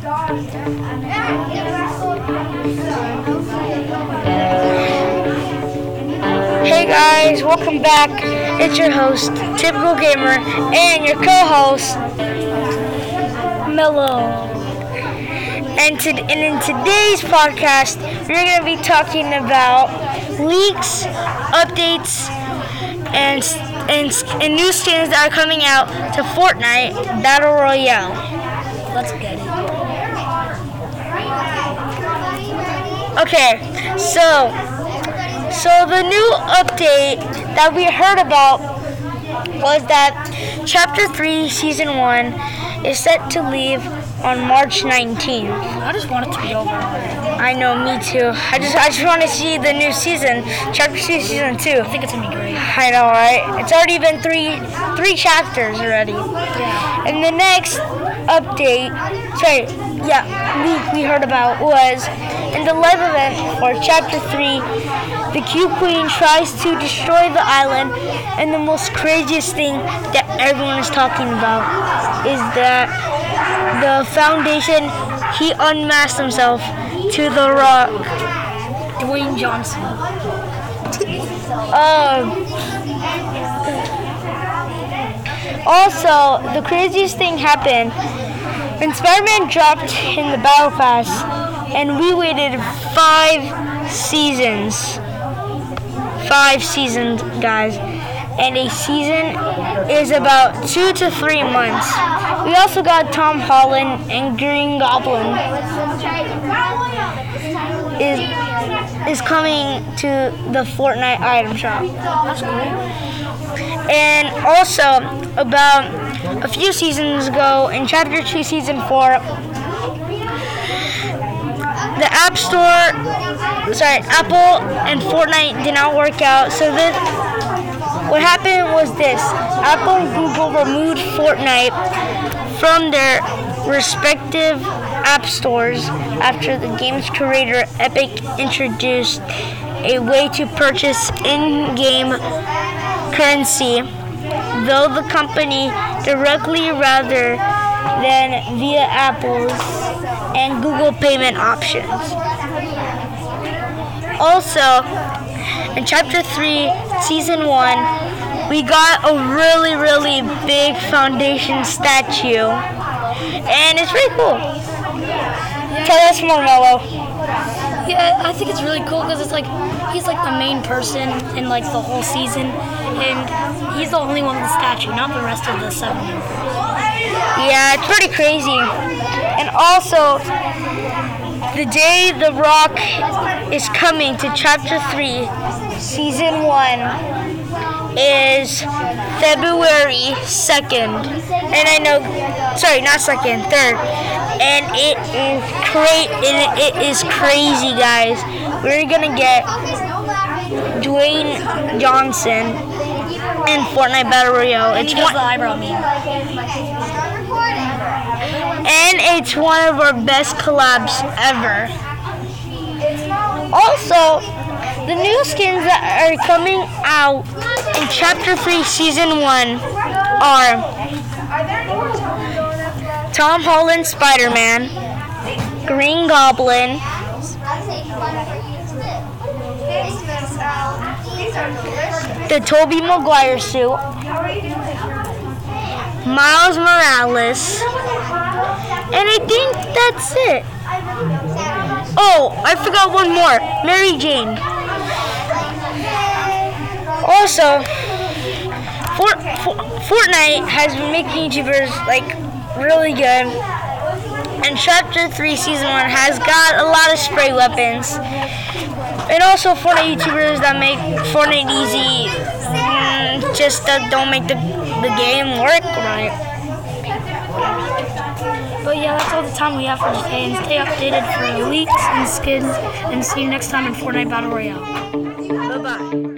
Hey guys, welcome back. It's your host, Typical Gamer, and your co-host, Mellow. And, to, and in today's podcast, we're going to be talking about leaks, updates, and, and, and new skins that are coming out to Fortnite Battle Royale. Let's get it. Okay, so so the new update that we heard about was that Chapter 3 Season 1 is set to leave on March 19th. I just want it to be over. I know, me too. I just I just want to see the new season, Chapter 2 Season 2. I think it's gonna be great. I know, right? It's already been three three chapters already. Yeah. And the next update, sorry, yeah, we, we heard about was in the live event for Chapter 3, the Cube Queen tries to destroy the island, and the most craziest thing that everyone is talking about is that the Foundation, he unmasked himself to the rock. Dwayne Johnson. Um, also, the craziest thing happened when Spider-Man dropped in the Battle Pass, and we waited five seasons. Five seasons, guys. And a season is about two to three months. We also got Tom Holland and Green Goblin is is coming to the Fortnite item shop. And also, about a few seasons ago, in Chapter 2, Season 4, the App Store, sorry, Apple and Fortnite did not work out. So this, what happened was this: Apple and Google removed Fortnite from their respective app stores after the game's creator Epic introduced a way to purchase in-game currency, though the company directly rather than via Apple's and Google payment options. Also, in Chapter 3, Season 1, we got a really, really big foundation statue. And it's pretty cool. Tell us more, Mellow. Yeah, I think it's really cool because it's like he's like the main person in like the whole season, and he's the only one with the statue, not the rest of the seven. Yeah, it's pretty crazy. And also, the day The Rock is coming to Chapter 3, Season 1, is February 2nd. And I know, sorry, not 2nd, 3rd. And it is cra- and it is crazy, guys. We're gonna get Dwayne Johnson in Fortnite Battle Royale. It's one- the eyebrow meme. and it's one of our best collabs ever. Also, the new skins that are coming out in Chapter 3, Season 1 are Tom Holland Spider Man, Green Goblin, the Tobey Maguire suit, Miles Morales, and I think that's it. Oh, I forgot one more. Mary Jane. Also, Fort, Fort, Fortnite has been making YouTubers like really good. And Chapter 3 Season 1 has got a lot of spray weapons. And also Fortnite YouTubers that make Fortnite easy mm, just that don't make the, the game work right. But yeah, that's all the time we have for today. And stay updated for leaks and skins. And see you next time in Fortnite Battle Royale. Bye bye.